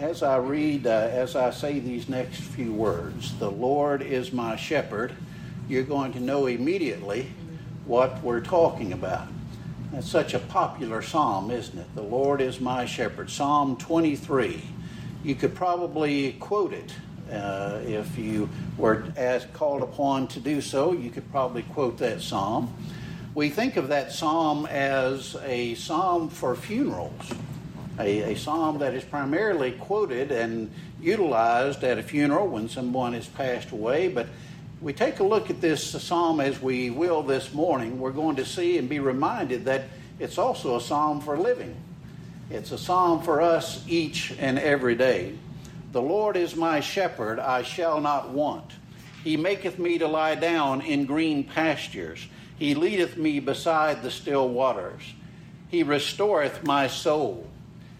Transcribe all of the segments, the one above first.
as I read, uh, as I say these next few words, the Lord is my shepherd, you're going to know immediately what we're talking about. That's such a popular psalm, isn't it? The Lord is my shepherd. Psalm 23. You could probably quote it uh, if you were as called upon to do so. You could probably quote that psalm. We think of that psalm as a psalm for funerals a, a psalm that is primarily quoted and utilized at a funeral when someone has passed away. But we take a look at this psalm as we will this morning, we're going to see and be reminded that it's also a psalm for living. It's a psalm for us each and every day. The Lord is my shepherd, I shall not want. He maketh me to lie down in green pastures. He leadeth me beside the still waters. He restoreth my soul.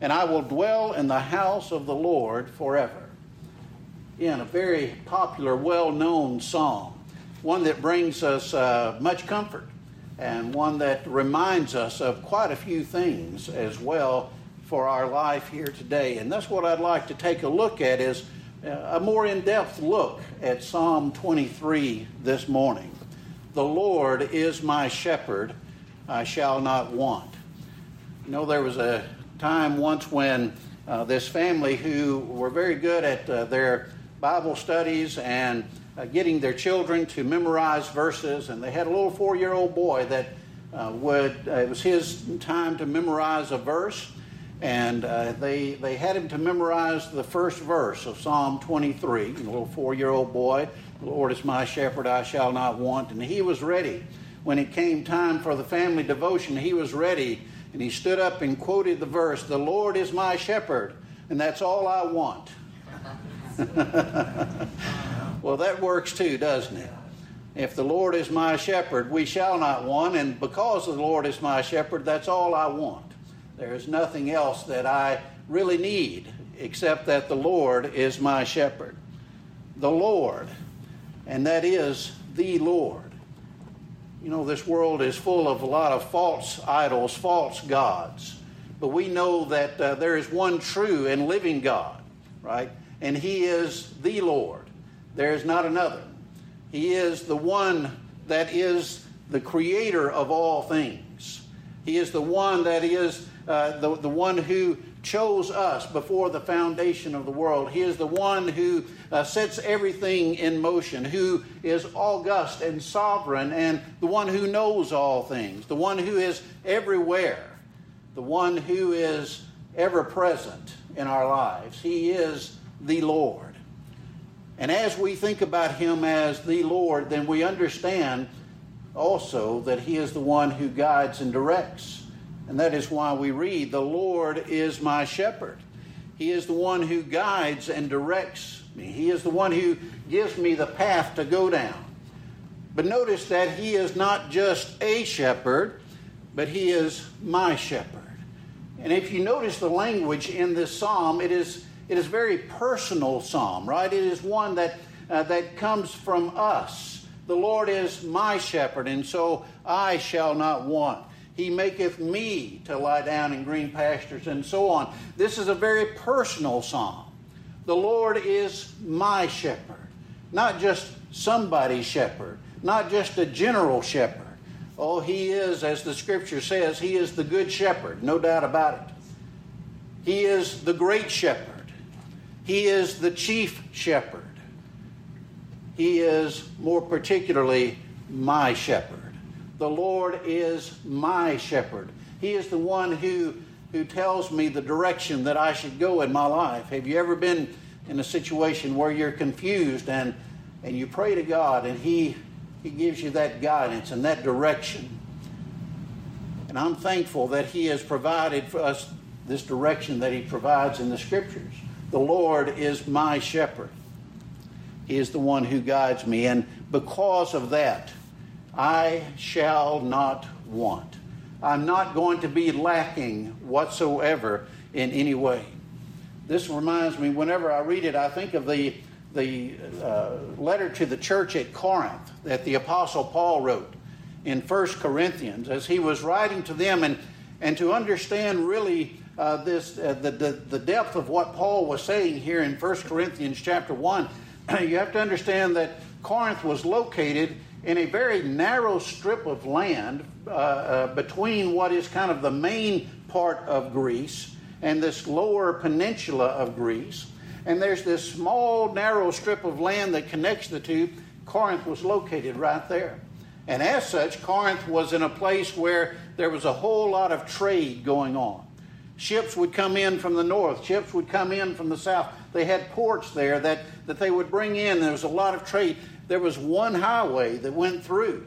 and I will dwell in the house of the Lord forever. In a very popular, well known song, one that brings us uh, much comfort and one that reminds us of quite a few things as well for our life here today. And that's what I'd like to take a look at is uh, a more in-depth look at Psalm 23 this morning. The Lord is my shepherd, I shall not want. You know, there was a time once when uh, this family, who were very good at uh, their Bible studies and uh, getting their children to memorize verses, and they had a little four year old boy that uh, would, uh, it was his time to memorize a verse, and uh, they, they had him to memorize the first verse of Psalm 23. A little four year old boy, the Lord is my shepherd, I shall not want. And he was ready. When it came time for the family devotion, he was ready and he stood up and quoted the verse, The Lord is my shepherd, and that's all I want. well, that works too, doesn't it? If the Lord is my shepherd, we shall not want, and because the Lord is my shepherd, that's all I want. There is nothing else that I really need except that the Lord is my shepherd. The Lord, and that is the Lord. You know, this world is full of a lot of false idols, false gods. But we know that uh, there is one true and living God, right? And He is the Lord. There is not another. He is the one that is the creator of all things. He is the one that is uh, the, the one who chose us before the foundation of the world. He is the one who uh, sets everything in motion, who is august and sovereign, and the one who knows all things, the one who is everywhere, the one who is ever present in our lives. He is the Lord. And as we think about Him as the Lord, then we understand also that He is the one who guides and directs. And that is why we read, The Lord is my shepherd. He is the one who guides and directs me. He is the one who gives me the path to go down. But notice that He is not just a shepherd, but He is my shepherd. And if you notice the language in this psalm, it is, it is very personal psalm, right? It is one that, uh, that comes from us. The Lord is my shepherd, and so I shall not want. He maketh me to lie down in green pastures, and so on. This is a very personal psalm. The Lord is my shepherd, not just somebody's shepherd, not just a general shepherd. Oh, he is, as the scripture says, he is the good shepherd, no doubt about it. He is the great shepherd. He is the chief shepherd. He is more particularly my shepherd. The Lord is my shepherd. He is the one who, who tells me the direction that I should go in my life. Have you ever been in a situation where you're confused and, and you pray to God and He, he gives you that guidance and that direction? And I'm thankful that He has provided for us this direction that He provides in the Scriptures. The Lord is my shepherd. He is the one who guides me. And because of that, I shall not want. I'm not going to be lacking whatsoever in any way. This reminds me, whenever I read it, I think of the, the uh, letter to the church at Corinth that the Apostle Paul wrote in 1 Corinthians as he was writing to them and, and to understand really uh, this, uh, the, the, the depth of what Paul was saying here in 1 Corinthians chapter 1, you have to understand that Corinth was located in a very narrow strip of land uh, uh, between what is kind of the main part of Greece and this lower peninsula of Greece. And there's this small, narrow strip of land that connects the two. Corinth was located right there. And as such, Corinth was in a place where there was a whole lot of trade going on. Ships would come in from the north, ships would come in from the south. They had ports there that, that they would bring in. There was a lot of trade there was one highway that went through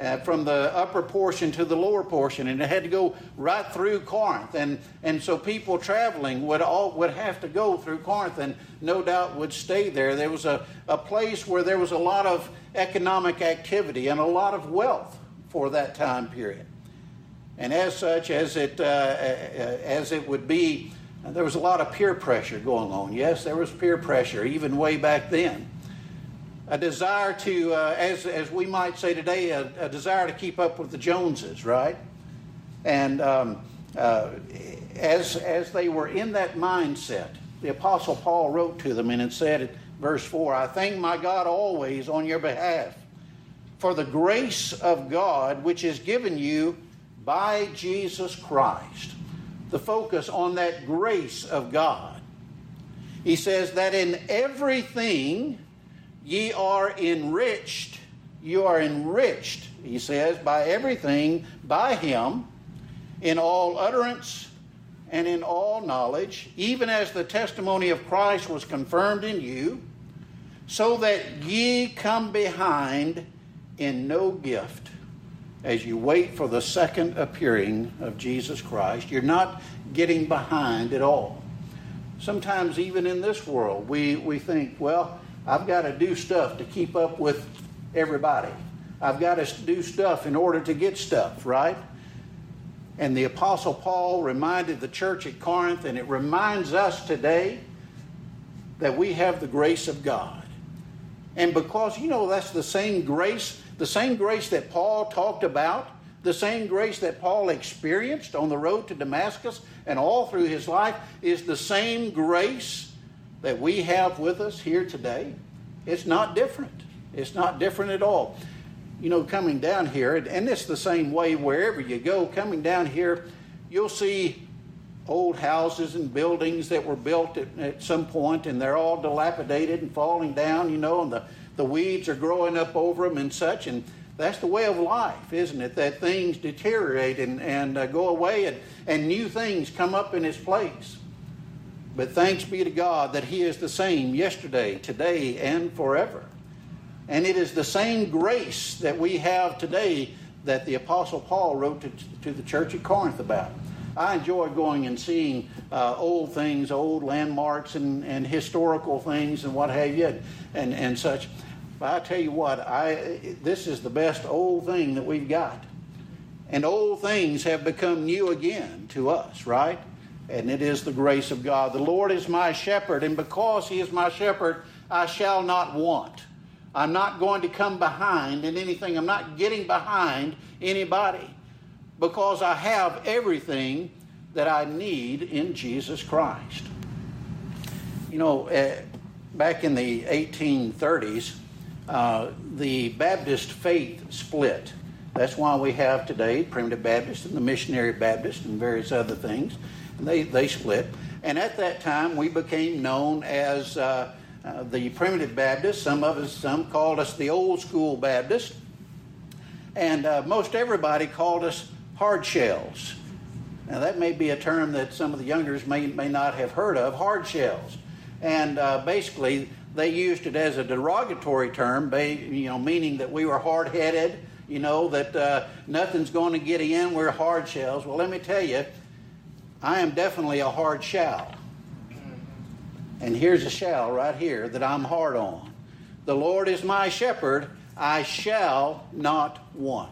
uh, from the upper portion to the lower portion, and it had to go right through Corinth. And, and so people traveling would, all, would have to go through Corinth and no doubt would stay there. There was a, a place where there was a lot of economic activity and a lot of wealth for that time period. And as such, as it, uh, uh as it would be, there was a lot of peer pressure going on. Yes, there was peer pressure even way back then a desire to, uh, as, as we might say today, a, a, desire to keep up with the Joneses, right? And um, uh, as, as they were in that mindset, the Apostle Paul wrote to them and it said in verse 4 I thank my God always on your behalf for the grace of God which is given you by Jesus Christ. The focus on that grace of God. He says that in everything, ye are enriched, you are enriched, he says, by everything, by him, in all utterance and in all knowledge, even as the testimony of Christ was confirmed in you, so that ye come behind in no gift as you wait for the second appearing of Jesus Christ. You're not getting behind at all. Sometimes, even in this world, we, we think, well, I've got to do stuff to keep up with everybody. I've got to do stuff in order to get stuff, right? And the Apostle Paul reminded the church at Corinth, and it reminds us today that we have the grace of God. And because, you know, that's the same grace, the same grace that Paul talked about, the same grace that Paul experienced on the road to Damascus and all through his life is the same grace that we have with us here today, it's not different. It's not different at all. You know, coming down here, and it's the same way wherever you go, coming down here, you'll see old houses and buildings that were built at, at some point, and they're all dilapidated and falling down, you know, and the, the weeds are growing up over them and such. And that's the way of life, isn't it? That things deteriorate and, and uh, go away, and, and new things come up in its place. But thanks be to God that He is the same yesterday, today, and forever. And it is the same grace that we have today that the Apostle Paul wrote to, to the church at Corinth about. I enjoy going and seeing uh, old things, old landmarks, and, and historical things, and what have you, and, and such. But I tell you what, I, this is the best old thing that we've got. And old things have become new again to us, right? And it is the grace of God. The Lord is my shepherd, and because He is my shepherd, I shall not want. I'm not going to come behind in anything. I'm not getting behind anybody because I have everything that I need in Jesus Christ. You know, uh, back in the 1830s, uh, the Baptist faith split. That's why we have today Primitive Baptist and the Missionary Baptist and various other things. And they, they split. And at that time, we became known as uh, uh, the Primitive Baptists. Some of us, some called us the Old School Baptists. And uh, most everybody called us hard shells. Now, that may be a term that some of the youngers may, may not have heard of hard shells. And uh, basically, they used it as a derogatory term, you know, meaning that we were hard headed, you know, that uh, nothing's going to get in, we're hard shells. Well, let me tell you, I am definitely a hard shell. And here's a shell right here that I'm hard on. The Lord is my shepherd, I shall not want.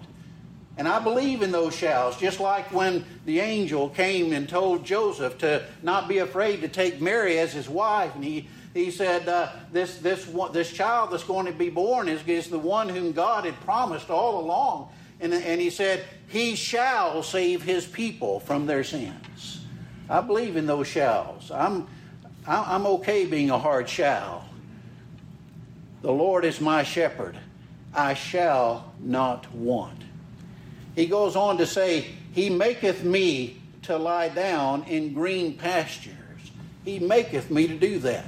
And I believe in those shells, just like when the angel came and told Joseph to not be afraid to take Mary as his wife. And he, he said, uh, this, this, this child that's going to be born is, is the one whom God had promised all along. And, and he said, He shall save his people from their sins. I believe in those shalls. I'm, I'm okay being a hard shall. The Lord is my shepherd. I shall not want. He goes on to say, He maketh me to lie down in green pastures. He maketh me to do that.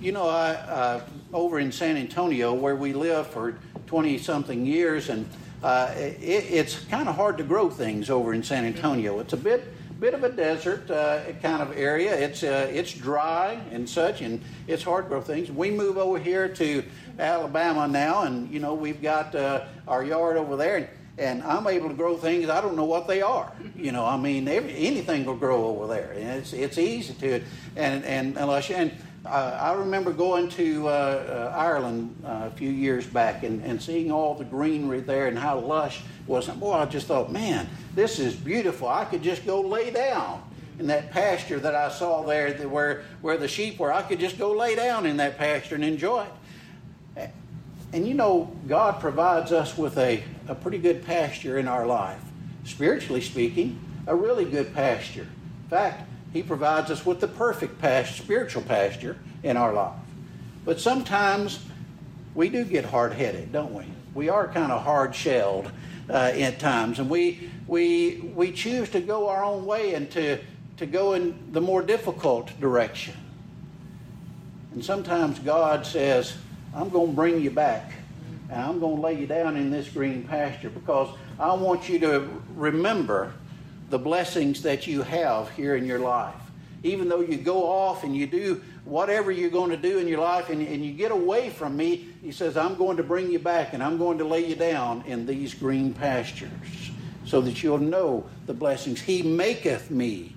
You know, I uh, over in San Antonio, where we lived for 20 something years, and uh, it, it's kind of hard to grow things over in San Antonio. It's a bit bit of a desert uh, kind of area. It's uh, it's dry and such, and it's hard to grow things. We move over here to Alabama now, and you know we've got uh, our yard over there, and and I'm able to grow things. I don't know what they are. You know, I mean, every, anything will grow over there, and it's it's easy to and and unless you, and. Uh, I remember going to uh, uh, Ireland a few years back and, and seeing all the greenery there and how lush it was. And boy, I just thought, man, this is beautiful. I could just go lay down in that pasture that I saw there where, where the sheep were. I could just go lay down in that pasture and enjoy it. And you know, God provides us with a, a pretty good pasture in our life. Spiritually speaking, a really good pasture. In fact, He provides us with the perfect pasture, spiritual pasture in our life. But sometimes we do get hard headed, don't we? We are kind of hard shelled uh, at times, and we, we, we choose to go our own way and to, to go in the more difficult direction. And sometimes God says, I'm going to bring you back and I'm going to lay you down in this green pasture because I want you to remember the blessings that you have here in your life. Even though you go off and you do whatever you're going to do in your life and, and you get away from me, he says, I'm going to bring you back and I'm going to lay you down in these green pastures so that you'll know the blessings. He maketh me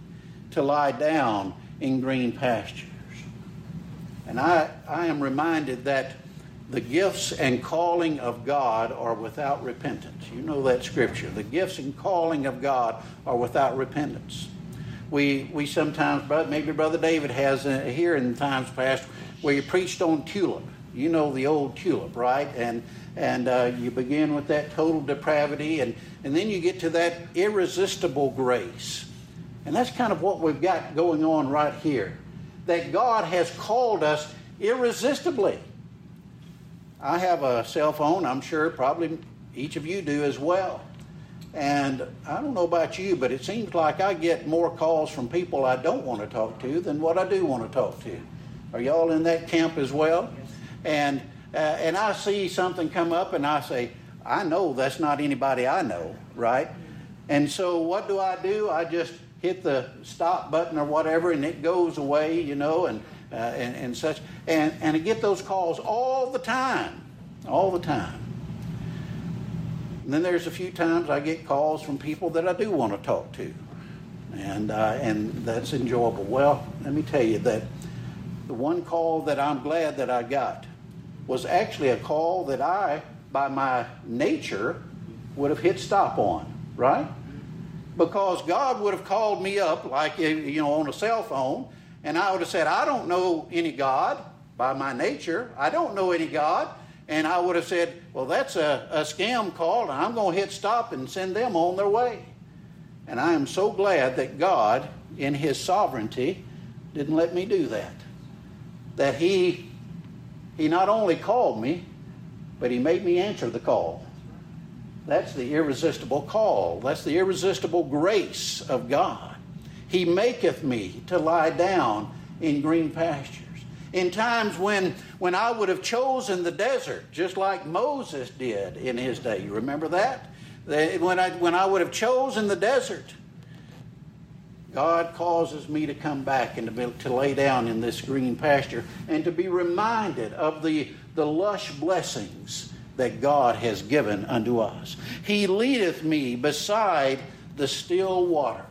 to lie down in green pastures. And I, I am reminded that the gifts and calling of God are without repentance. You know that scripture. The gifts and calling of God are without repentance. We, we sometimes, maybe Brother David has here in times past, where you preached on tulip. You know the old tulip, right? And and uh, you begin with that total depravity, and, and then you get to that irresistible grace. And that's kind of what we've got going on right here. That God has called us irresistibly. I have a cell phone, I'm sure probably each of you do as well. And I don't know about you, but it seems like I get more calls from people I don't want to talk to than what I do want to talk to. Are y'all in that camp as well? And uh, and I see something come up and I say, I know that's not anybody I know, right? And so what do I do? I just hit the stop button or whatever and it goes away, you know, and uh, and, and such. And, and I get those calls all the time, all the time. And then there's a few times I get calls from people that I do want to talk to. And, uh, and that's enjoyable. Well, let me tell you that the one call that I'm glad that I got was actually a call that I, by my nature, would have hit stop on, right? Because God would have called me up, like, you know, on a cell phone, and I would have said, I don't know any God by my nature. I don't know any God. And I would have said, Well, that's a, a scam call, and I'm going to hit stop and send them on their way. And I am so glad that God, in His sovereignty, didn't let me do that. That He, he not only called me, but He made me answer the call. That's the irresistible call. That's the irresistible grace of God. He maketh me to lie down in green pastures. In times when, when I would have chosen the desert, just like Moses did in his day. You remember that? When I, when I would have chosen the desert, God causes me to come back and to, be, to lay down in this green pasture and to be reminded of the, the lush blessings that God has given unto us. He leadeth me beside the still waters.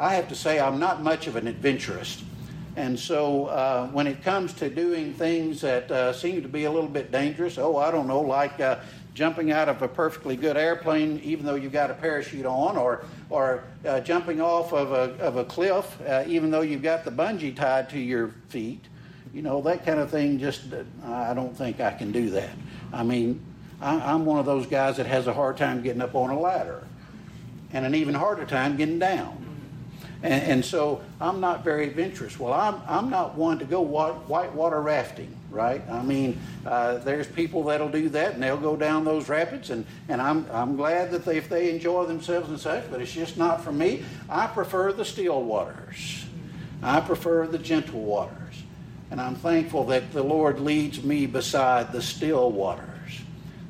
I have to say, I'm not much of an adventurist. And so uh, when it comes to doing things that uh, seem to be a little bit dangerous, oh, I don't know, like uh, jumping out of a perfectly good airplane even though you've got a parachute on, or, or uh, jumping off of a, of a cliff uh, even though you've got the bungee tied to your feet. You know, that kind of thing, just, I don't think I can do that. I mean, I, I'm one of those guys that has a hard time getting up on a ladder and an even harder time getting down. And, and, so I'm not very adventurous. Well, I'm, I'm not one to go whitewater rafting, right? I mean, uh, there's people that'll do that and they'll go down those rapids, and, and I'm, I'm glad that they, if they enjoy themselves and such, but it's just not for me. I prefer the still waters, I prefer the gentle waters. And I'm thankful that the Lord leads me beside the still waters.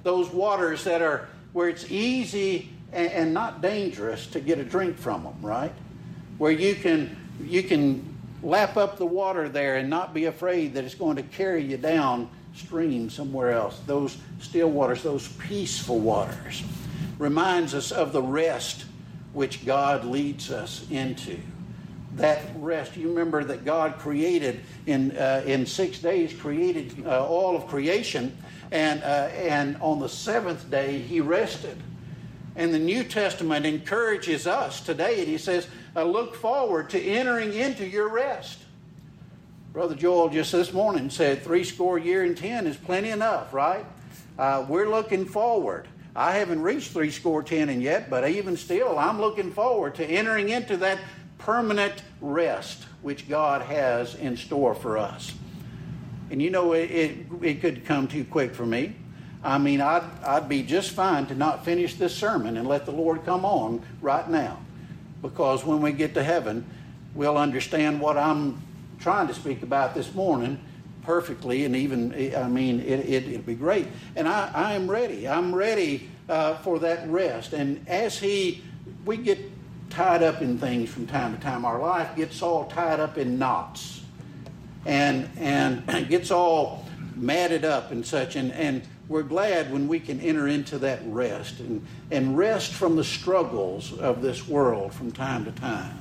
Those waters that are where it's easy and, and not dangerous to get a drink from them, right? Where you can you can lap up the water there and not be afraid that it's going to carry you downstream somewhere else. Those still waters, those peaceful waters, reminds us of the rest which God leads us into. That rest, you remember that God created in uh, in six days, created uh, all of creation, and uh, and on the seventh day He rested. And the New Testament encourages us today, and He says uh, look forward to entering into your rest. Brother Joel just this morning said three score year and ten is plenty enough, right? Uh, we're looking forward. I haven't reached three score ten and yet, but even still, I'm looking forward to entering into that permanent rest which God has in store for us. And you know, it, it, it could come too quick for me. I mean, I'd, I'd be just fine to not finish this sermon and let the Lord come on right now because when we get to heaven, we'll understand what I'm trying to speak about this morning perfectly and even i mean it, it, will be great. And I, I am ready. I'm ready uh, for that rest. And as he we get tied up in things from time to time our life gets all tied up in knots and and gets all matted up and such. And and we're glad when we can enter into that rest and, and rest from the struggles of this world from time to time.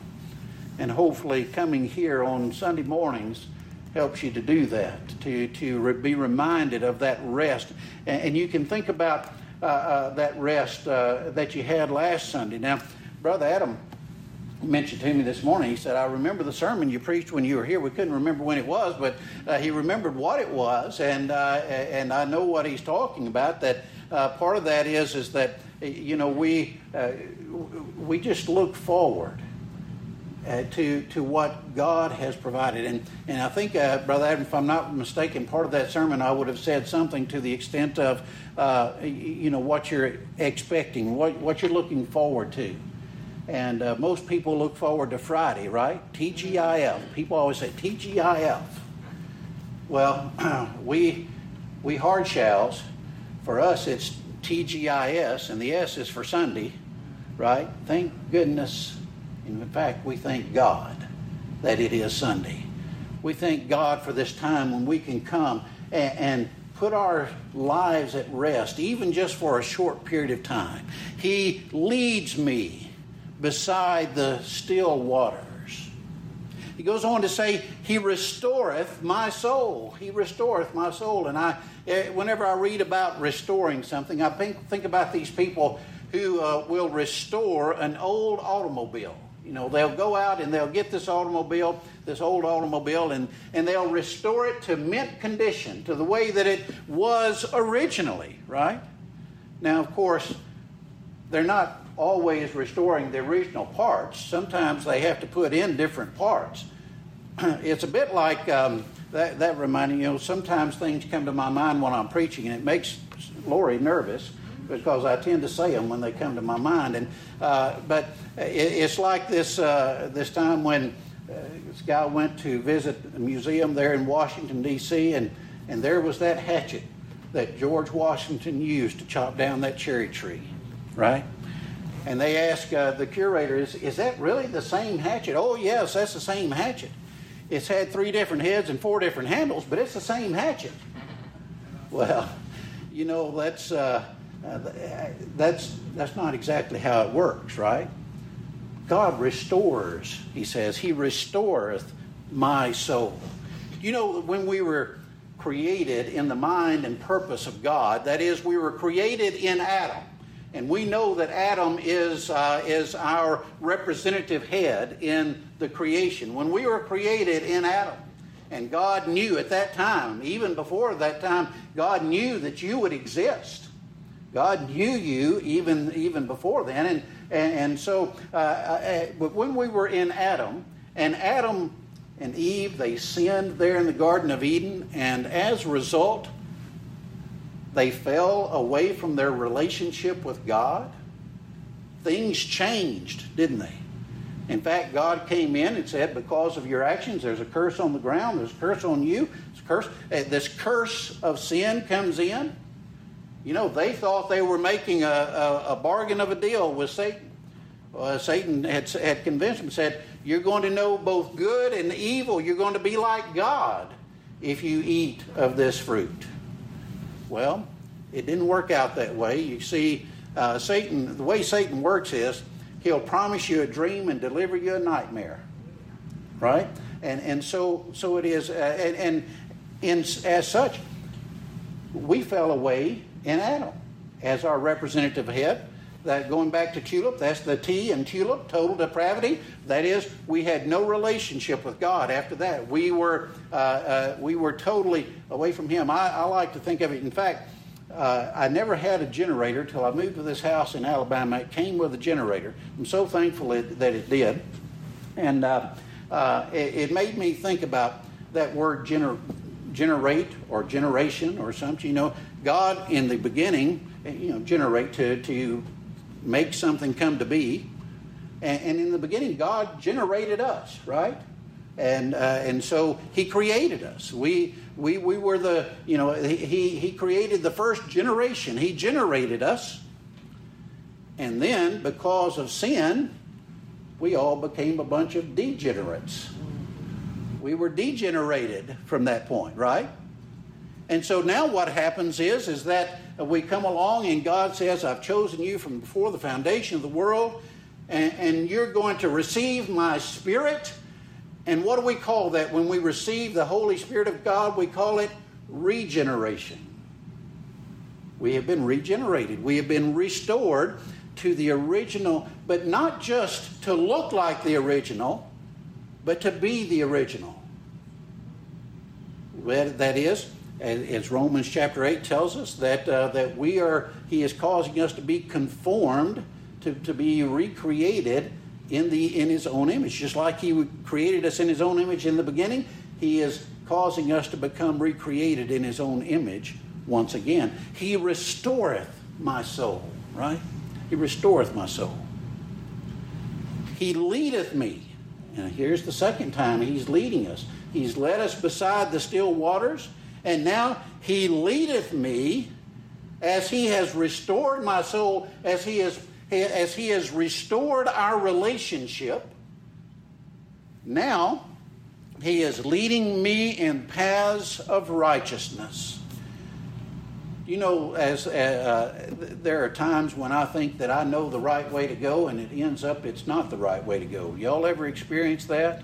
And hopefully, coming here on Sunday mornings helps you to do that, to, to re- be reminded of that rest. And, and you can think about uh, uh, that rest uh, that you had last Sunday. Now, Brother Adam mentioned to me this morning. He said, I remember the sermon you preached when you were here. We couldn't remember when it was, but uh, he remembered what it was, and, uh, and I know what he's talking about. That uh, part of that is, is that, you know, we, uh, we just look forward. Uh, to to what God has provided, and and I think, uh, Brother Adam, if I'm not mistaken, part of that sermon I would have said something to the extent of, you know, what you're expecting, what what you're looking forward to, and uh, most people look forward to Friday, right? TGIF. People always say TGIF. Well, we we hard shells. For us, it's TGIS, and the S is for Sunday, right? Thank goodness. In fact, we thank God that it is Sunday. We thank God for this time when we can come and, and put our lives at rest, even just for a short period of time. He leads me beside the still waters. He goes on to say, He restoreth my soul. He restoreth my soul. And I, eh, whenever I read about restoring something, I think, think about these people who uh, will restore an old automobile. You know, they'll go out and they'll get this automobile, this old automobile, and, and they'll restore it to mint condition, to the way that it was originally, right? Now, of course, they're not always restoring the original parts. Sometimes they have to put in different parts. it's a bit like um, that, that reminding, you know, sometimes things come to my mind when I'm preaching and it makes Lori nervous because I tend to say them when they come to my mind. And uh, but it, it's like this uh, this time when uh, this guy went to visit a museum there in Washington D.C. and and there was that hatchet that George Washington used to chop down that cherry tree, right? And they asked uh, the curator, is, is that really the same hatchet? Oh, yes, that's the same hatchet. It's had three different heads and four different handles, but it's the same hatchet. Well, you know, that's, uh, uh, that's, that's not exactly how it works, right? God restores, he says. He restoreth my soul. You know, when we were created in the mind and purpose of God, that is, we were created in Adam. And we know that Adam is, uh, is our representative head in the creation. When we were created in Adam, and God knew at that time, even before that time, God knew that you would exist. God knew you even, even before then. And, and, and so, uh, uh, but when we were in Adam, and Adam and Eve, they sinned there in the Garden of Eden, and as a result, they fell away from their relationship with God. Things changed, didn't they? In fact, God came in and said, Because of your actions, there's a curse on the ground, there's a curse on you. This curse, uh, this curse of sin comes in. You know, they thought they were making a, a, a bargain of a deal with Satan. Uh, Satan had, had convinced them, said, You're going to know both good and evil. You're going to be like God if you eat of this fruit. Well, it didn't work out that way. You see, uh, Satan, the way Satan works is he'll promise you a dream and deliver you a nightmare, right? And and so so it is, uh, and, and in as such, we fell away in Adam as our representative head. That going back to tulip, that's the T in tulip, total depravity. That is, we had no relationship with God after that. We were uh, uh, we were totally away from Him. I, I, like to think of it. In fact, uh, I never had a generator till I moved to this house in Alabama. It came with a generator. I'm so thankful it, that it did, and uh, uh, it, it, made me think about that word gener- generate or generation or something. You know, God in the beginning, you know, generate to to make something come to be. And, and in the beginning, God generated us, right? And, uh, and so He created us. We, we, we were the, you know, he, he created the first generation. He generated us. And then, because of sin, we all became a bunch of degenerates. We were degenerated from that point, right? And so now what happens is, is that we come along and God says, I've chosen you from before the foundation of the world, and, and you're going to receive my spirit. And what do we call that? When we receive the Holy Spirit of God, we call it regeneration. We have been regenerated. We have been restored to the original, but not just to look like the original, but to be the original. That is, as Romans chapter 8 tells us, that, uh, that we are, he is causing us to be conformed, to, to be recreated in, the, in his own image. Just like he created us in his own image in the beginning, he is causing us to become recreated in his own image once again. He restoreth my soul, right? He restoreth my soul. He leadeth me. And here's the second time he's leading us. He's led us beside the still waters. And now he leadeth me as he has restored my soul, as he has, as he has restored our relationship. Now he is leading me in paths of righteousness. You know, as uh, there are times when I think that I know the right way to go, and it ends up it's not the right way to go. Y'all ever experienced that?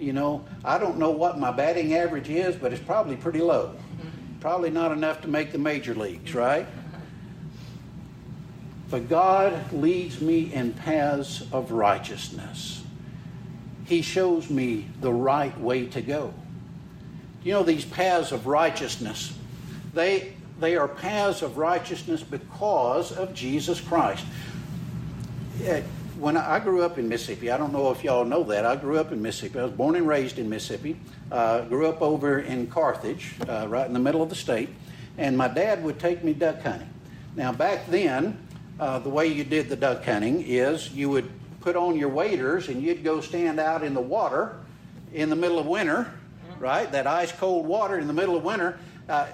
You know, I don't know what my batting average is, but it's probably pretty low. Probably not enough to make the major leagues, right? But God leads me in paths of righteousness. He shows me the right way to go. You know, these paths of righteousness, they, they are paths of righteousness because of Jesus Christ uh, when I grew up in Mississippi, I don't know if y'all know that. I grew up in Mississippi. I was born and raised in Mississippi. Uh, grew up over in Carthage, uh, right in the middle of the state. And my dad would take me duck hunting. Now, back then, uh, the way you did the duck hunting is you would put on your waders and you'd go stand out in the water in the middle of winter, right? That ice cold water in the middle of winter. Uh,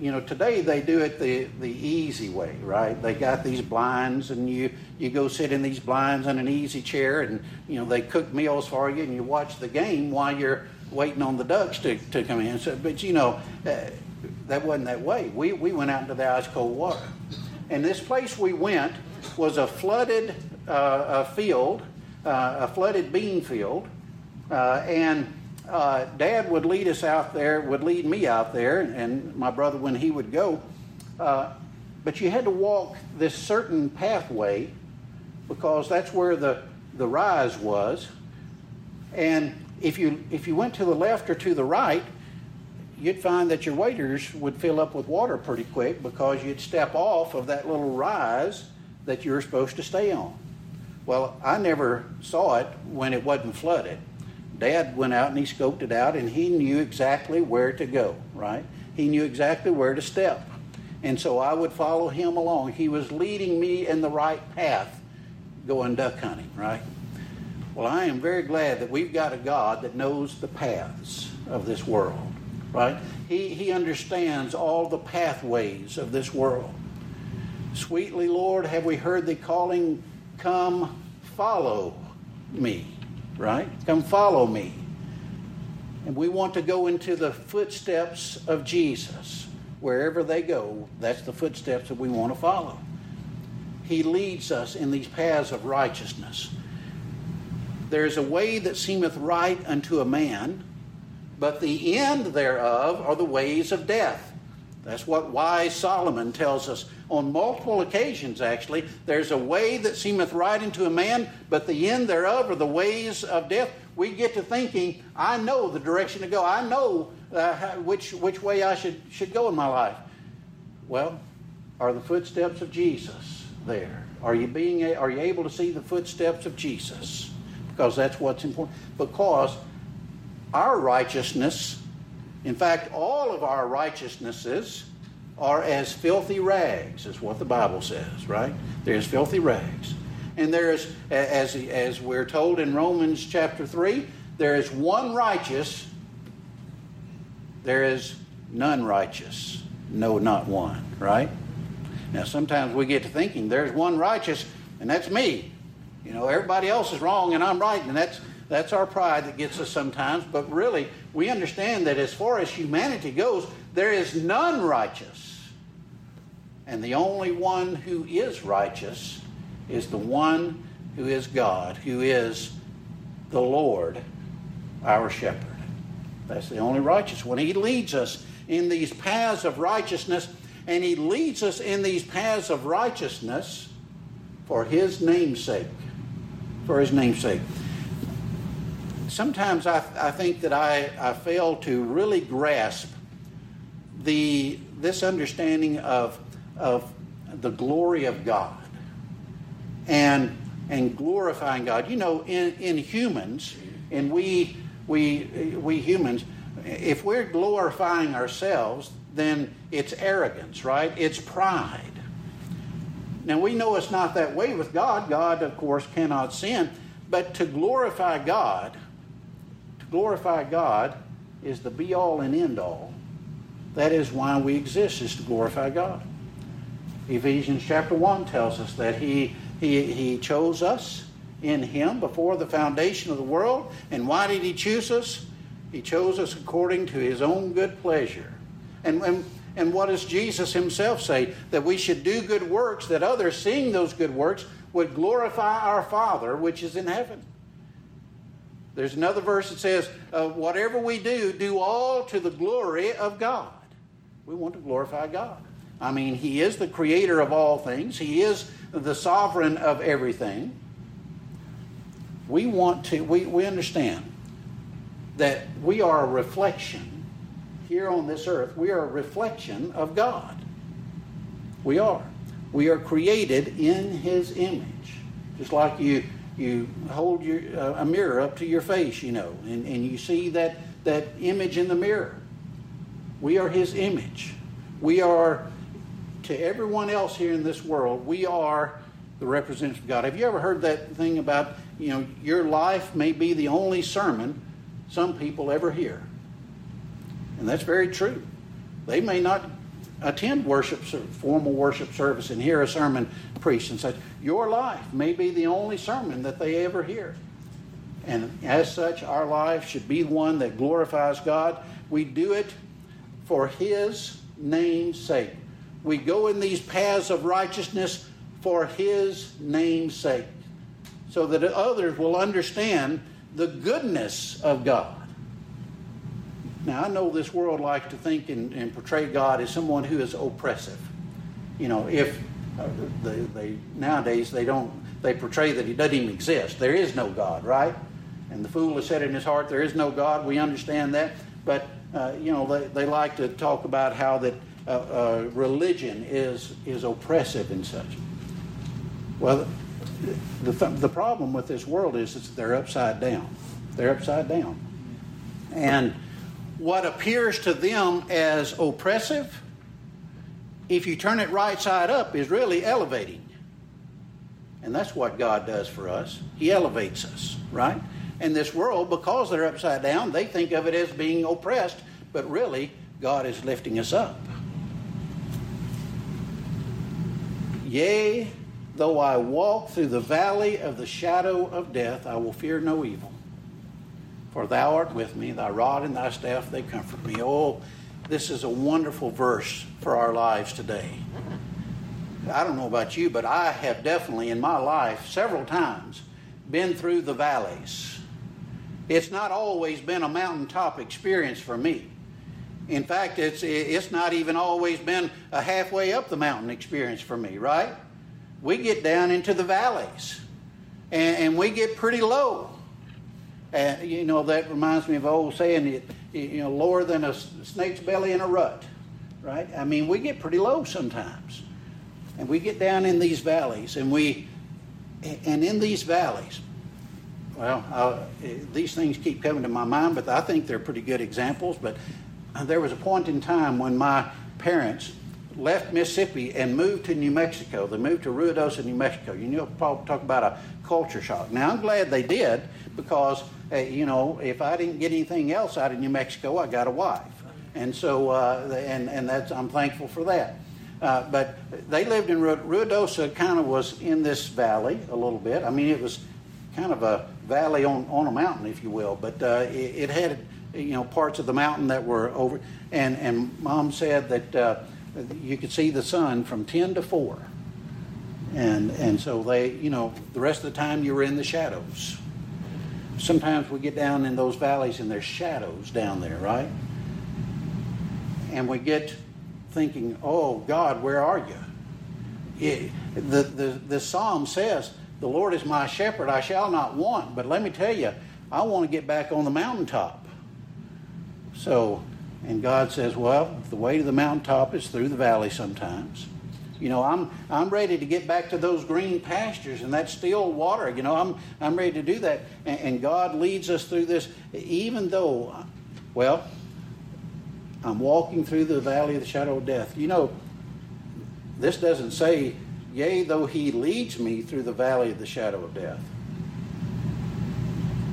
you know, today they do it the, the easy way, right? They got these blinds, and you, you go sit in these blinds in an easy chair, and, you know, they cook meals for you, and you watch the game while you're waiting on the ducks to, to come in. So, but, you know, uh, that wasn't that way. We, we went out into the ice cold water. And this place we went was a flooded uh, a field, uh, a flooded bean field, uh, and uh, Dad would lead us out there, would lead me out there, and my brother when he would go. Uh, but you had to walk this certain pathway because that's where the, the rise was. And if you, if you went to the left or to the right, you'd find that your waders would fill up with water pretty quick because you'd step off of that little rise that you were supposed to stay on. Well, I never saw it when it wasn't flooded. Dad went out and he scoped it out and he knew exactly where to go, right? He knew exactly where to step. And so I would follow him along. He was leading me in the right path going duck hunting, right? Well, I am very glad that we've got a God that knows the paths of this world, right? He, he understands all the pathways of this world. Sweetly, Lord, have we heard thee calling, Come follow me right? Come follow me. And we want to go into the footsteps of Jesus. Wherever they go, that's the footsteps that we want to follow. He leads us in these paths of righteousness. There is a way that seemeth right unto a man, but the end thereof are the ways of death. That's what wise Solomon tells us on multiple occasions, actually. There's a way that seemeth right unto a man, but the end thereof are the ways of death. We get to thinking, I know the direction to go. I know uh, which, which way I should, should go in my life. Well, are the footsteps of Jesus there? Are you, being, are you able to see the footsteps of Jesus? Because that's what's important. Because our righteousness, in fact, all of our righteousnesses, are as filthy rags, is what the Bible says, right? They're as filthy rags. And there is, as, as we're told in Romans chapter 3, there is one righteous, there is none righteous. No, not one, right? Now, sometimes we get to thinking there's one righteous, and that's me. You know, everybody else is wrong and I'm right, and that's, that's our pride that gets us sometimes. But really, we understand that as far as humanity goes, there is none righteous. And the only one who is righteous is the one who is God, who is the Lord, our shepherd. That's the only righteous one. He leads us in these paths of righteousness, and He leads us in these paths of righteousness for His namesake. For His namesake. Sometimes I, I think that I, I fail to really grasp the, this understanding of of the glory of God and and glorifying God. You know, in, in humans, and we we we humans, if we're glorifying ourselves, then it's arrogance, right? It's pride. Now we know it's not that way with God. God, of course, cannot sin, but to glorify God, glorify God is the be all and end all. That is why we exist, is to glorify God. Ephesians chapter 1 tells us that he, he, he chose us in Him before the foundation of the world. And why did He choose us? He chose us according to His own good pleasure. And, and, and what does Jesus Himself say? That we should do good works, that others, seeing those good works, would glorify our Father which is in heaven. There's another verse that says, uh, Whatever we do, do all to the glory of God. We want to glorify God. I mean, He is the creator of all things, He is the sovereign of everything. We want to, we, we understand that we are a reflection here on this earth. We are a reflection of God. We are. We are created in His image. Just like you, you hold your, uh, a mirror up to your face, you know, and, and you see that, that image in the mirror. We are His image. We are to everyone else here in this world, we are the representative of God. Have you ever heard that thing about, you know, your life may be the only sermon some people ever hear? And that's very true. They may not attend worship, formal worship service and hear a sermon preached and such. Your life may be the only sermon that they ever hear. And as such, our life should be one that glorifies God. We do it for His name's sake. We go in these paths of righteousness for His name's sake, so that others will understand the goodness of God. Now, I know this world likes to think and, and portray God as someone who is oppressive. You know, if uh, they, they, nowadays they don't, they portray that He doesn't even exist. There is no God, right? And the fool has said in his heart, There is no God. We understand that. But, uh, you know, they, they like to talk about how that uh, uh, religion is, is oppressive and such. Well, the, the problem with this world is that they're upside down. They're upside down. And what appears to them as oppressive, if you turn it right side up, is really elevating. And that's what God does for us. He elevates us, right? And this world, because they're upside down, they think of it as being oppressed, but really, God is lifting us up. Yea, though I walk through the valley of the shadow of death, I will fear no evil. For thou art with me, thy rod and thy staff, they comfort me. Oh, this is a wonderful verse for our lives today. I don't know about you, but I have definitely in my life several times been through the valleys it's not always been a mountaintop experience for me. In fact, it's, it's not even always been a halfway up the mountain experience for me, right? We get down into the valleys and, and we get pretty low. And, you know, that reminds me of an old saying, you know, lower than a snake's belly in a rut, right? I mean, we get pretty low sometimes. And we get down in these valleys and we, and in these valleys, well, uh, these things keep coming to my mind, but I think they're pretty good examples. But there was a point in time when my parents left Mississippi and moved to New Mexico. They moved to Ruidoso, New Mexico. You know, talk about a culture shock. Now, I'm glad they did because, you know, if I didn't get anything else out of New Mexico, I got a wife. And so, uh, and, and that's, I'm thankful for that. Uh, but they lived in Ruidoso, kind of was in this valley a little bit. I mean, it was kind of a valley on, on a mountain, if you will. But uh, it, it, had you know parts of the mountain that were over, and and mom said that uh, you could see the sun from ten to four, and and so they you know the rest of the time you were in the shadows. Sometimes we get down in those valleys and there's shadows down there, right? And we get thinking, "Oh God, where are you?" It, the, the the psalm says the Lord is my shepherd, I shall not want. But let me tell you, I want to get back on the mountaintop. So, and God says, well, the way to the mountaintop is through the valley sometimes. You know, I'm I'm ready to get back to those green pastures and that still water. You know, I'm I'm ready to do that. And, and God leads us through this, even though, well, I'm walking through the valley of the shadow of death. You know, this doesn't say Yea, though he leads me through the valley of the shadow of death.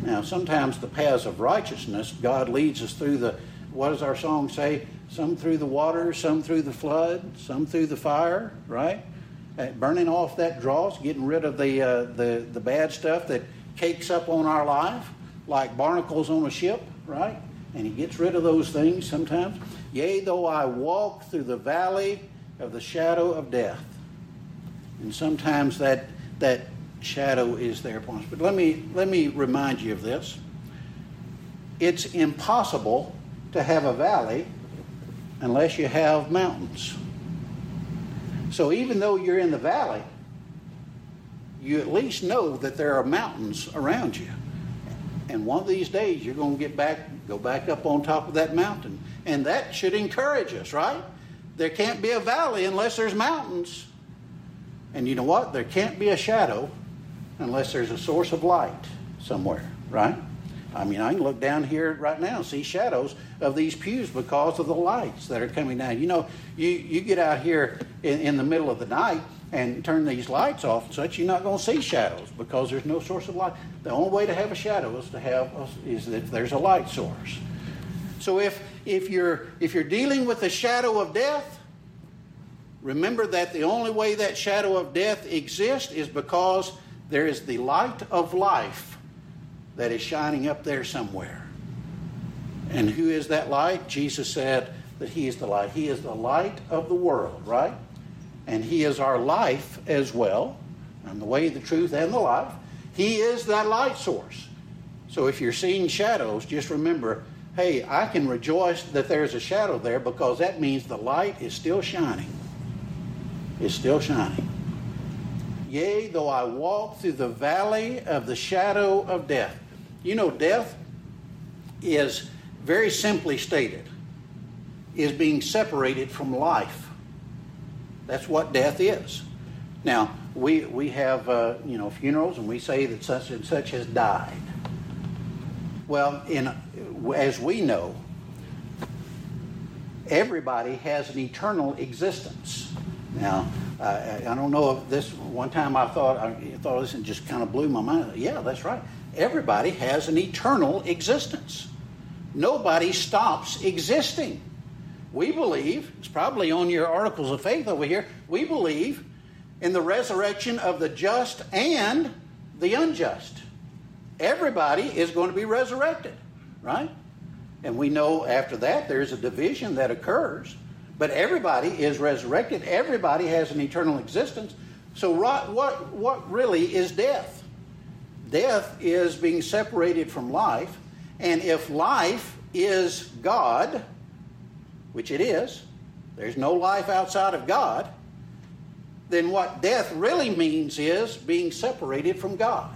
Now, sometimes the paths of righteousness, God leads us through the, what does our song say? Some through the water, some through the flood, some through the fire, right? Uh, burning off that dross, getting rid of the, uh, the, the bad stuff that cakes up on our life, like barnacles on a ship, right? And he gets rid of those things sometimes. Yea, though I walk through the valley of the shadow of death. And sometimes that, that shadow is there upon us. But let me, let me remind you of this. It's impossible to have a valley unless you have mountains. So even though you're in the valley, you at least know that there are mountains around you. And one of these days you're going to get back, go back up on top of that mountain. And that should encourage us, right? There can't be a valley unless there's mountains. And you know what? There can't be a shadow unless there's a source of light somewhere, right? I mean, I can look down here right now and see shadows of these pews because of the lights that are coming down. You know, you, you get out here in, in the middle of the night and turn these lights off and such, you're not going to see shadows because there's no source of light. The only way to have a shadow is to have a, is that there's a light source. So if if you're if you're dealing with the shadow of death, remember that the only way that shadow of death exists is because there is the light of life that is shining up there somewhere. And who is that light? Jesus said that He is the light. He is the light of the world, right? And He is our life as well. And the way, the truth, and the life. He is that light source. So if you're seeing shadows, just remember hey, I can rejoice that there's a shadow there because that means the light is still shining. It's still shining. Yea, though I walk through the valley of the shadow of death. You know, death is very simply stated, is being separated from life. That's what death is. Now, we, we have, uh, you know, funerals and we say that such and such has died. Well, in, as we know, everybody has an eternal existence. Now, uh, I don't know if this one time I thought I thought this and just kind of blew my mind. Yeah, that's right. Everybody has an eternal existence. Nobody stops existing. We believe, it's probably on your articles of faith over here, we believe in the resurrection of the just and the unjust. Everybody is going to be resurrected, right? And we know after that there's a division that occurs. But everybody is resurrected. Everybody has an eternal existence. So, what, what, what really is death? Death is being separated from life. And if life is God, which it is, there's no life outside of God, then what death really means is being separated from God.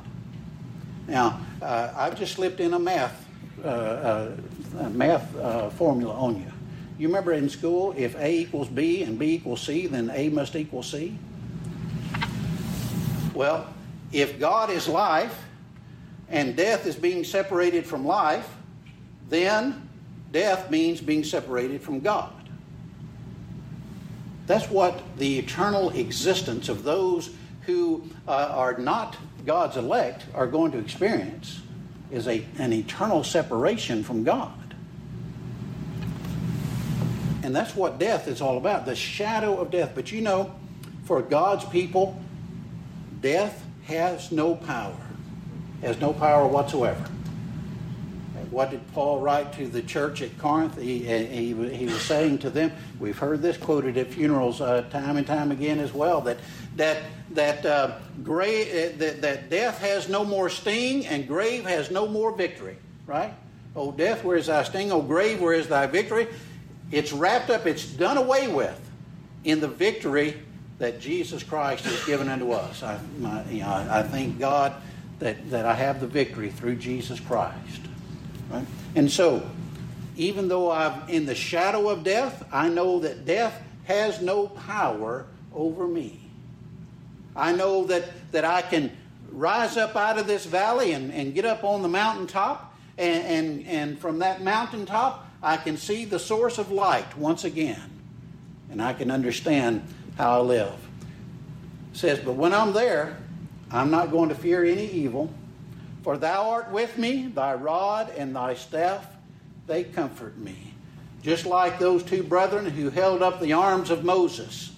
Now, uh, I've just slipped in a math, uh, uh, math uh, formula on you. You remember in school, if A equals B and B equals C, then A must equal C? Well, if God is life and death is being separated from life, then death means being separated from God. That's what the eternal existence of those who uh, are not God's elect are going to experience is a, an eternal separation from God. And that's what death is all about the shadow of death. But you know, for God's people, death has no power, has no power whatsoever. What did Paul write to the church at Corinth? He, he, he was saying to them, we've heard this quoted at funerals uh, time and time again as well, that, that, that, uh, grave, uh, that, that death has no more sting and grave has no more victory, right? Oh, death, where is thy sting? Oh, grave, where is thy victory? It's wrapped up, it's done away with in the victory that Jesus Christ has given unto us. I, my, you know, I, I thank God that, that I have the victory through Jesus Christ. Right? And so, even though I'm in the shadow of death, I know that death has no power over me. I know that, that I can rise up out of this valley and, and get up on the mountaintop, and, and, and from that mountaintop, I can see the source of light once again, and I can understand how I live. It says, But when I'm there, I'm not going to fear any evil, for thou art with me, thy rod and thy staff, they comfort me. Just like those two brethren who held up the arms of Moses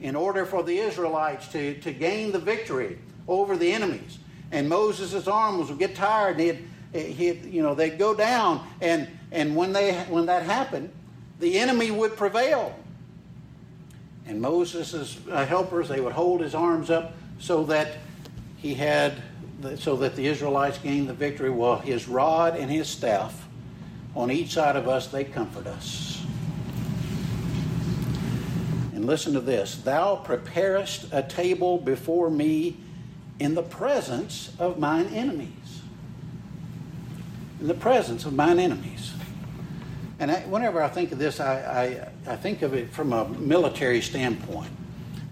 in order for the Israelites to, to gain the victory over the enemies. And Moses' arms would get tired and he'd, he'd, you know, they'd go down and and when, they, when that happened, the enemy would prevail. And Moses' uh, helpers, they would hold his arms up so that he had, so that the Israelites gained the victory. Well, his rod and his staff, on each side of us, they comfort us. And listen to this Thou preparest a table before me in the presence of mine enemies. In the presence of mine enemies. And I, whenever I think of this, I, I, I, think of it from a military standpoint.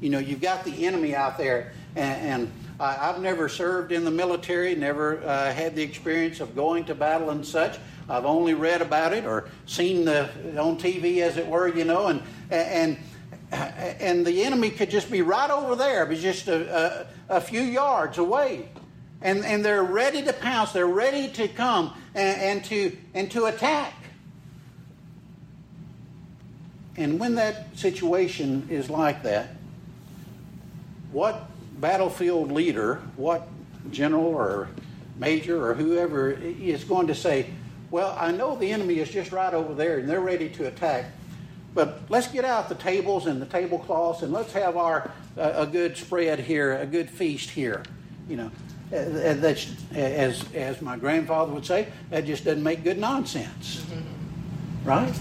You know, you've got the enemy out there, and, and I, have never served in the military, never uh, had the experience of going to battle and such. I've only read about it or seen the on TV, as it were, you know, and and and the enemy could just be right over there, but just a, a, a, few yards away, and and they're ready to pounce. They're ready to come and, and to and to attack. And when that situation is like that, what battlefield leader, what general or major or whoever is going to say, Well, I know the enemy is just right over there and they're ready to attack, but let's get out the tables and the tablecloths and let's have our uh, a good spread here, a good feast here. You know, uh, that's as as my grandfather would say, that just doesn't make good nonsense, mm-hmm. right?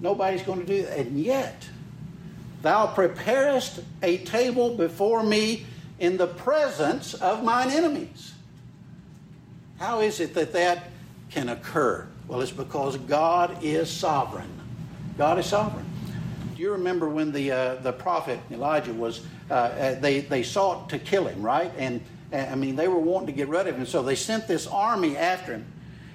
Nobody's going to do that, and yet Thou preparest a table before me in the presence of mine enemies. How is it that that can occur? Well, it's because God is sovereign. God is sovereign. Do you remember when the uh, the prophet Elijah was? Uh, uh they they sought to kill him, right? And I mean they were wanting to get rid of him, so they sent this army after him.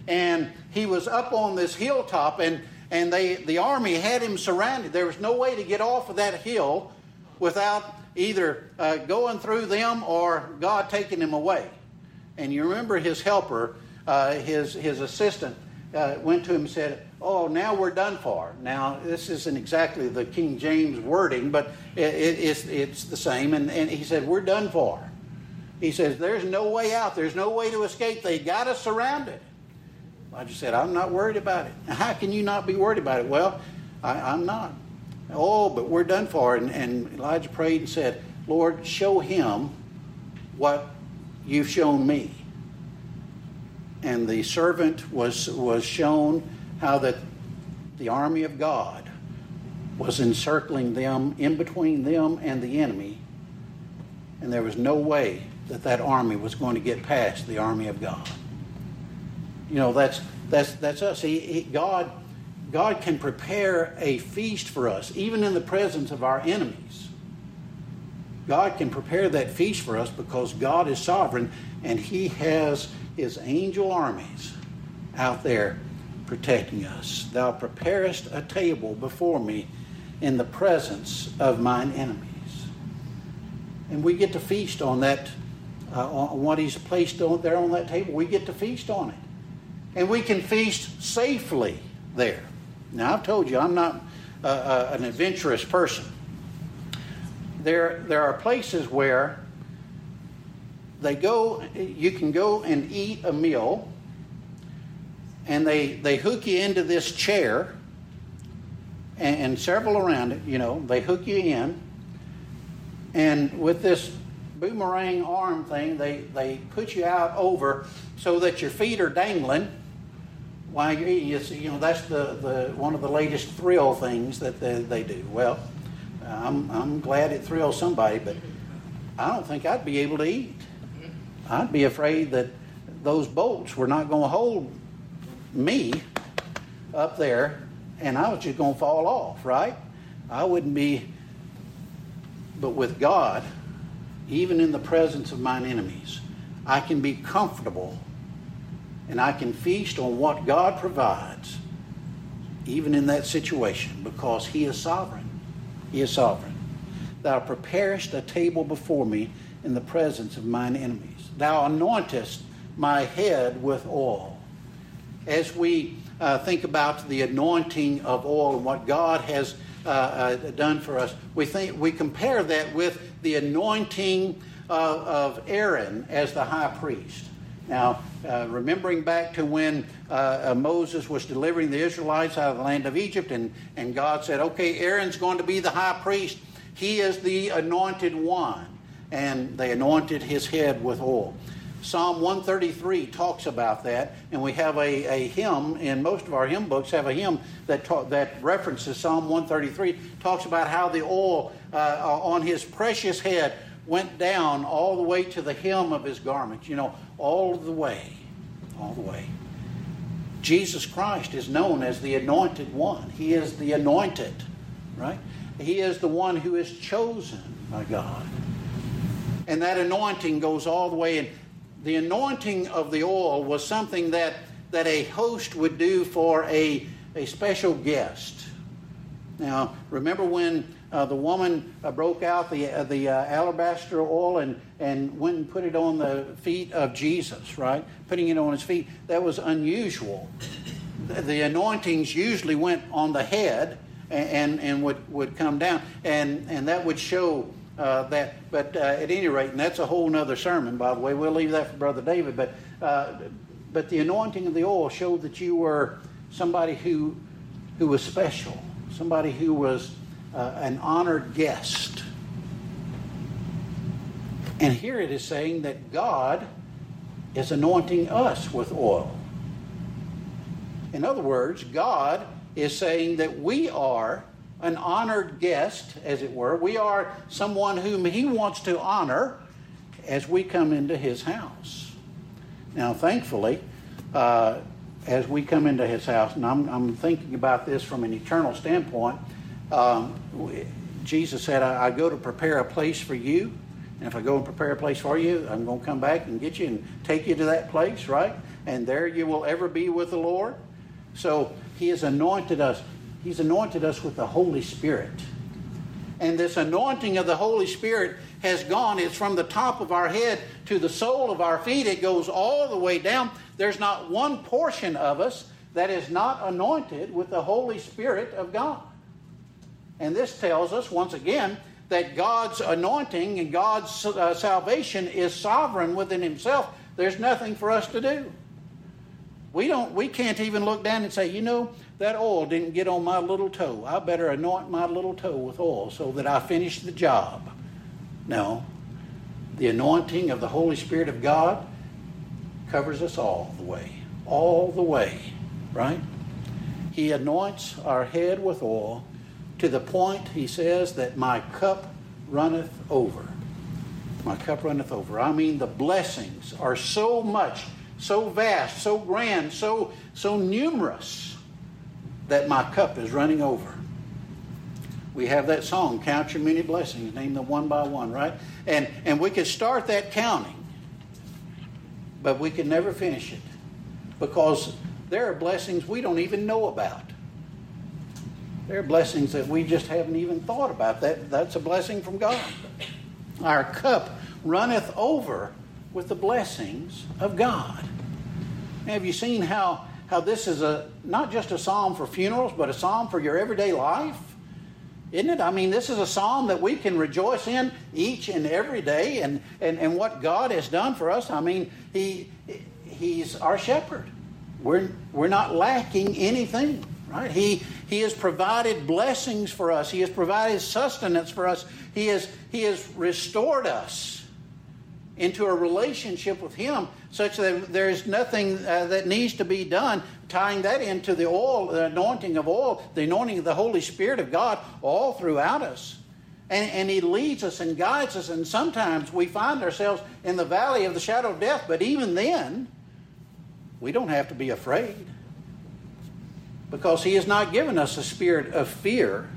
And he was up on this hilltop, and and they, the army had him surrounded. There was no way to get off of that hill without either uh, going through them or God taking him away. And you remember his helper, uh, his, his assistant, uh, went to him and said, Oh, now we're done for. Now, this isn't exactly the King James wording, but it, it, it's, it's the same. And, and he said, We're done for. He says, There's no way out. There's no way to escape. They got us surrounded. Elijah said, I'm not worried about it. How can you not be worried about it? Well, I, am not. Oh, but we're done for. And, and Elijah prayed and said, Lord, show him what you've shown me. And the servant was, was shown how that the army of God was encircling them, in between them and the enemy. And there was no way that that army was going to get past the army of God you know that's that's that's us. He, he, God God can prepare a feast for us, even in the presence of our enemies. God can prepare that feast for us because God is sovereign and He has His angel armies out there protecting us. Thou preparest a table before me in the presence of mine enemies. And we get to feast on that, uh, on what He's placed on, there on that table. We get to feast on it and we can feast safely there. Now, I've told you I'm not uh, uh, an adventurous person. There, there are places where they go, you can go and eat a meal, and they, they hook you into this chair, and, and several around it, you know, they hook you in, and with this boomerang arm thing, they, they put you out over so that your feet are dangling why. It's, you know, that's the, the one of the latest thrill things that they, they do. Well, I'm, I'm glad it thrills somebody, but I don't think I'd be able to eat. I'd be afraid that those bolts were not going to hold me up there and I was just going to fall off, right? I wouldn't be, but with God, even in the presence of mine enemies, I can be comfortable and I can feast on what God provides, even in that situation, because He is sovereign. He is sovereign. Thou preparest a table before me in the presence of mine enemies. Thou anointest my head with oil. As we uh, think about the anointing of oil and what God has uh, uh, done for us, we think we compare that with the anointing of, of Aaron as the high priest. Now, uh, remembering back to when uh, uh, Moses was delivering the Israelites out of the land of Egypt, and, and God said, Okay, Aaron's going to be the high priest. He is the anointed one. And they anointed his head with oil. Psalm 133 talks about that, and we have a, a hymn and most of our hymn books have a hymn that ta- that references Psalm 133 talks about how the oil uh, on his precious head went down all the way to the hem of his garment. You know, all the way, all the way. Jesus Christ is known as the anointed one. He is the anointed, right? He is the one who is chosen by God. and that anointing goes all the way And The anointing of the oil was something that, that a host would do for a, a special guest. Now, remember when uh, the woman uh, broke out the, uh, the uh, alabaster oil and, and went and put it on the feet of Jesus, right? Putting it on his feet. That was unusual. The, the anointings usually went on the head and, and, and, would, would come down, and, and that would show uh, that. But uh, at any rate, and that's a whole other sermon, by the way. We'll leave that for Brother David. But, but the anointing of the oil showed that you were somebody who, who was special, somebody who was uh, an honored guest. And here it is saying that God is anointing us with oil. In other words, God is saying that we are an honored guest, as it were. We are someone whom He wants to honor as we come into His house. Now, thankfully, uh, as we come into His house, and I'm, I'm thinking about this from an eternal standpoint, um, Jesus said, I, I, go to prepare a place for you. And if I go and prepare a place for you, I'm going to come back and get you and take you to that place, right? And there you will ever be with the Lord. So He has anointed us. He's anointed us with the Holy Spirit. And this anointing of the Holy Spirit has gone. It's from the top of our head to the sole of our feet. It goes all the way down. There's not one portion of us that is not anointed with the Holy Spirit of God. And this tells us, once again, that God's anointing and God's uh, salvation is sovereign within Himself. There's nothing for us to do. We don't. We can't even look down and say, you know, that oil didn't get on my little toe. I better anoint my little toe with oil so that I finish the job. No. The anointing of the Holy Spirit of God covers us all the way. All the way. Right? He anoints our head with oil to the point, he says, that my cup runneth over. My cup runneth over. I mean, the blessings are so much, so vast, so grand, so, so numerous that my cup is running over. We have that song, Count Your Many Blessings, name them one by one, right? And, and we could start that counting, but we can never finish it because there are blessings we don't even know about. There are blessings that we just haven't even thought about. That, that's a blessing from God. Our cup runneth over with the blessings of God. Have you seen how, how this is a not just a psalm for funerals, but a psalm for your everyday life? Isn't it? I mean, this is a psalm that we can rejoice in each and every day and, and, and what God has done for us. I mean, he, He's our shepherd. We're, we're not lacking anything. Right? He, he has provided blessings for us. He has provided sustenance for us. He has, he has restored us into a relationship with Him such that there is nothing uh, that needs to be done. Tying that into the oil, the anointing of oil, the anointing of the Holy Spirit of God all throughout us. And, and He leads us and guides us. And sometimes we find ourselves in the valley of the shadow of death, but even then, we don't have to be afraid because He has not given us a spirit of fear,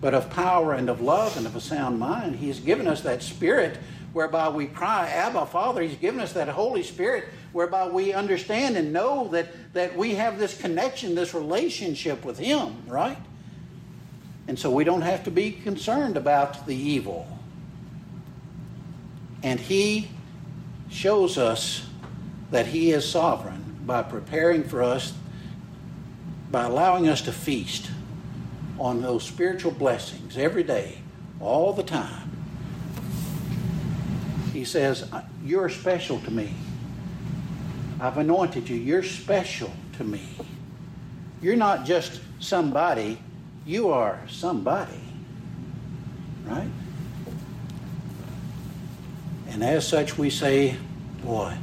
but of power and of love and of a sound mind. He has given us that spirit whereby we cry, Abba, Father. He's given us that Holy Spirit whereby we understand and know that, that we have this connection, this relationship with Him, right? And so we don't have to be concerned about the evil. And He shows us that He is sovereign by preparing for us by allowing us to feast on those spiritual blessings every day, all the time. He says, uh, You're special to me. I've anointed you. You're special to me. You're not just somebody, you are somebody. Right? And as such, we say, Boy,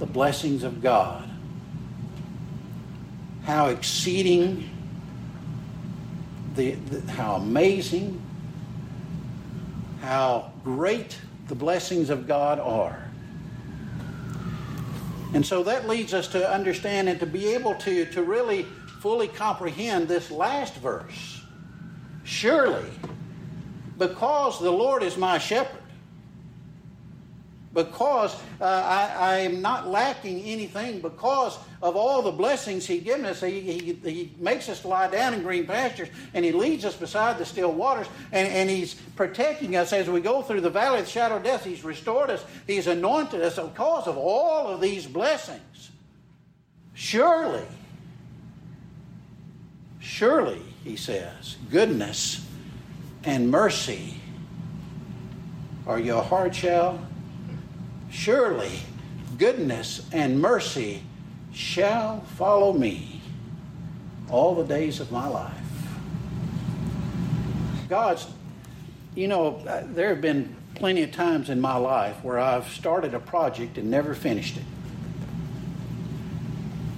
the blessings of God how exceeding, the, the, how amazing, how great the blessings of God are. And so that leads us to understand and to be able to, to really fully comprehend this last verse. Surely, because the Lord is my shepherd, because uh, I, am not lacking anything because of all the blessings He's given us. He, he, he, makes us lie down in green pastures and He leads us beside the still waters and, and He's protecting us as we go through the valley of the shadow of death. He's restored us, He's anointed us because of all of these blessings. Surely, surely, He says, goodness and mercy are your heart shall Surely goodness and mercy shall follow me all the days of my life. God's, you know, there have been plenty of times in my life where I've started a project and never finished it.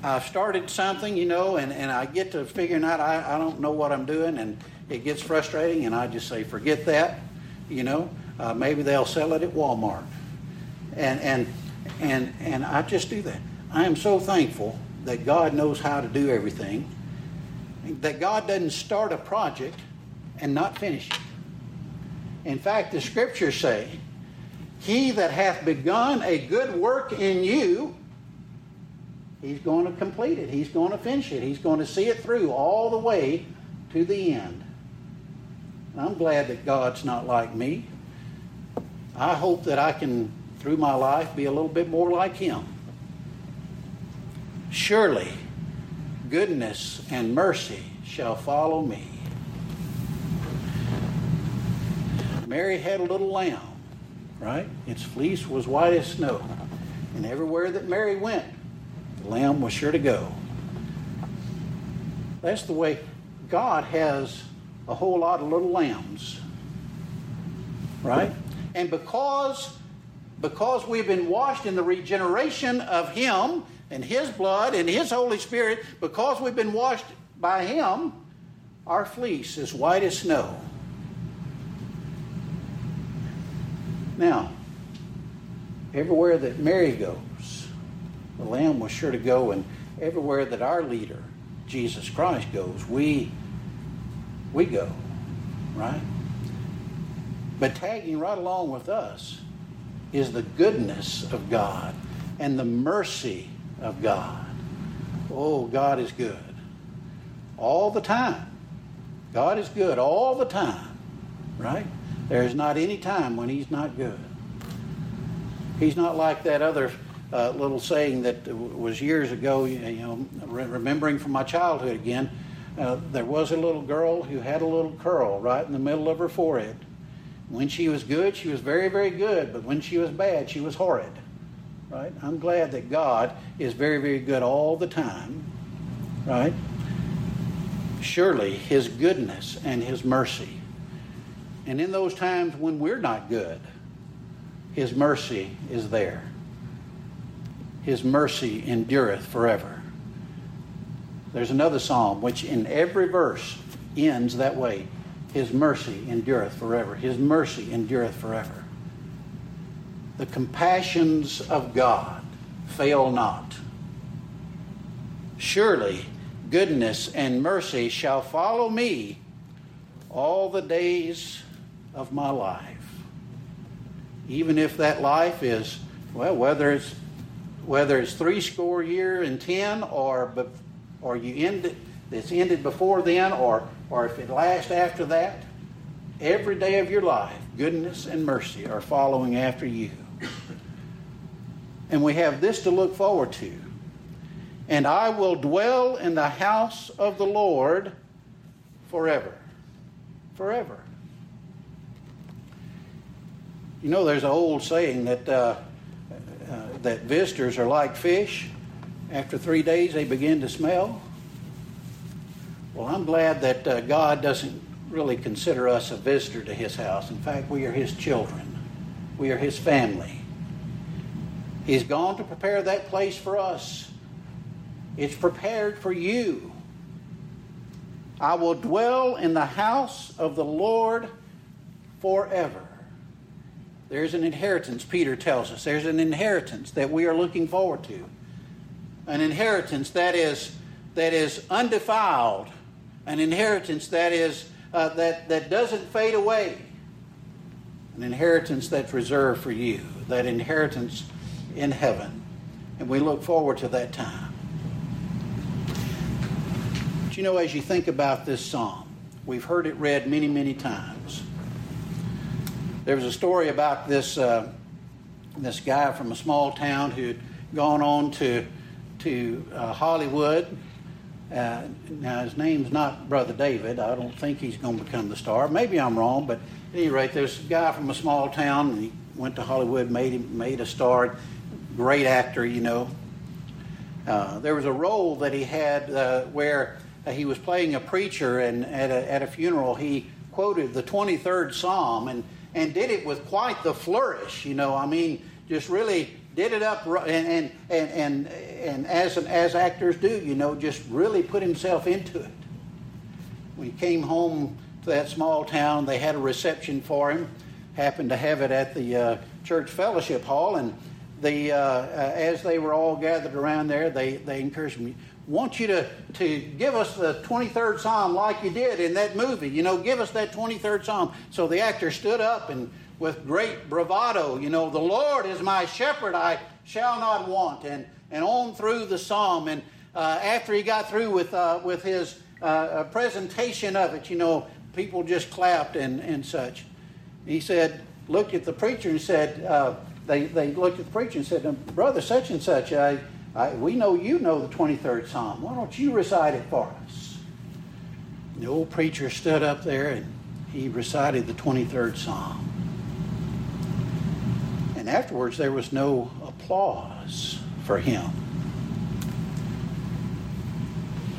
I've started something, you know, and, and I get to figuring out I, I don't know what I'm doing, and it gets frustrating, and I just say, forget that, you know. Uh, maybe they'll sell it at Walmart and and and and I just do that. I am so thankful that God knows how to do everything. That God doesn't start a project and not finish it. In fact, the scriptures say, "He that hath begun a good work in you." He's going to complete it. He's going to finish it. He's going to see it through all the way to the end. I'm glad that God's not like me. I hope that I can through my life be a little bit more like Him. Surely goodness and mercy shall follow me. Mary had a little lamb, right? Its fleece was white as snow. And everywhere that Mary went, the lamb was sure to go. That's the way God has a whole lot of little lambs, right? And because because we've been washed in the regeneration of Him and His blood and His Holy Spirit, because we've been washed by Him, our fleece is white as snow. Now, everywhere that Mary goes, the Lamb was sure to go, and everywhere that our leader, Jesus Christ, goes, we we go, right? But tagging right along with us is the goodness of God and the mercy of God. Oh, God is good. All the time. God is good all the time, right? There's not any time when He's not good. He's not like that other uh, little saying that was years ago, you know, remembering from my childhood again. Uh, there was a little girl who had a little curl right in the middle of her forehead. When she was good, she was very, very good, but when she was bad, she was horrid. Right? I'm glad that God is very, very good all the time. Right? Surely His goodness and His mercy. And in those times when we're not good, His mercy is there. His mercy endureth forever. There's another psalm which in every verse ends that way. His mercy endureth forever. His mercy endureth forever. The compassions of God fail not. Surely goodness and mercy shall follow me all the days of my life. Even if that life is, well, whether it's whether it's three score year and ten or or you end it, it's ended before then or or if it lasts after that, every day of your life, goodness and mercy are following after you. And we have this to look forward to. And I will dwell in the house of the Lord forever. Forever. You know, there's an old saying that uh, uh, that visitors are like fish. After three days, they begin to smell. Well, I'm glad that uh, God doesn't really consider us a visitor to His house. In fact, we are His children, we are His family. He's gone to prepare that place for us, it's prepared for you. I will dwell in the house of the Lord forever. There's an inheritance, Peter tells us. There's an inheritance that we are looking forward to. An inheritance that is, that is undefiled, an inheritance that is uh, that, that doesn't fade away, an inheritance that's reserved for you, that inheritance in heaven. And we look forward to that time. But you know, as you think about this psalm, we've heard it read many, many times. There was a story about this, uh, this guy from a small town who'd gone on to, to uh, Hollywood. Uh, now, his name's not Brother David. I don't think he's going to become the star. Maybe I'm wrong, but at any rate, there's a guy from a small town, and he went to Hollywood, made him, made a star. Great actor, you know. Uh, there was a role that he had uh, where he was playing a preacher, and at a, at a funeral, he quoted the 23rd Psalm and, and did it with quite the flourish, you know. I mean, just really did it up and and and and, as as actors do, you know, just really put himself into it. When he came home to that small town, they had a reception for him. Happened to have it at the uh, church fellowship hall, and the uh, uh, as they were all gathered around there, they they encouraged me. Want you to, to give us the 23rd Psalm like you did in that movie. You know, give us that 23rd Psalm. So the actor stood up and with great bravado, you know, the Lord is my shepherd, I shall not want, and, and on through the psalm. And uh, after he got through with, uh, with his uh, uh presentation of it, you know, people just clapped and, and such. He said, looked at the preacher and said, uh, they, they looked at the preacher and said, Brother such and such, I, I, we know you know the 23rd Psalm. Why don't you recite it for us? The old preacher stood up there and he recited the 23rd Psalm. And afterwards, there was no applause for him.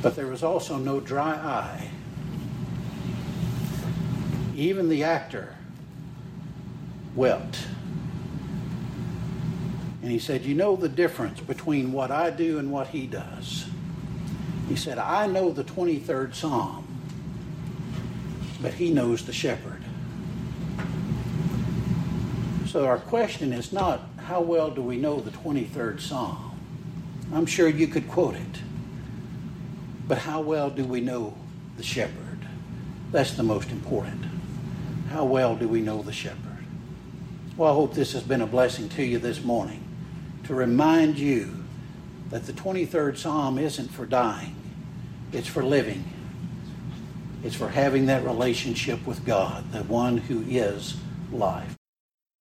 But there was also no dry eye. Even the actor wept. And he said, You know the difference between what I do and what he does. He said, I know the 23rd Psalm, but he knows the shepherd. So our question is not how well do we know the 23rd Psalm? I'm sure you could quote it. But how well do we know the shepherd? That's the most important. How well do we know the shepherd? Well, I hope this has been a blessing to you this morning to remind you that the 23rd Psalm isn't for dying, it's for living. It's for having that relationship with God, the one who is life.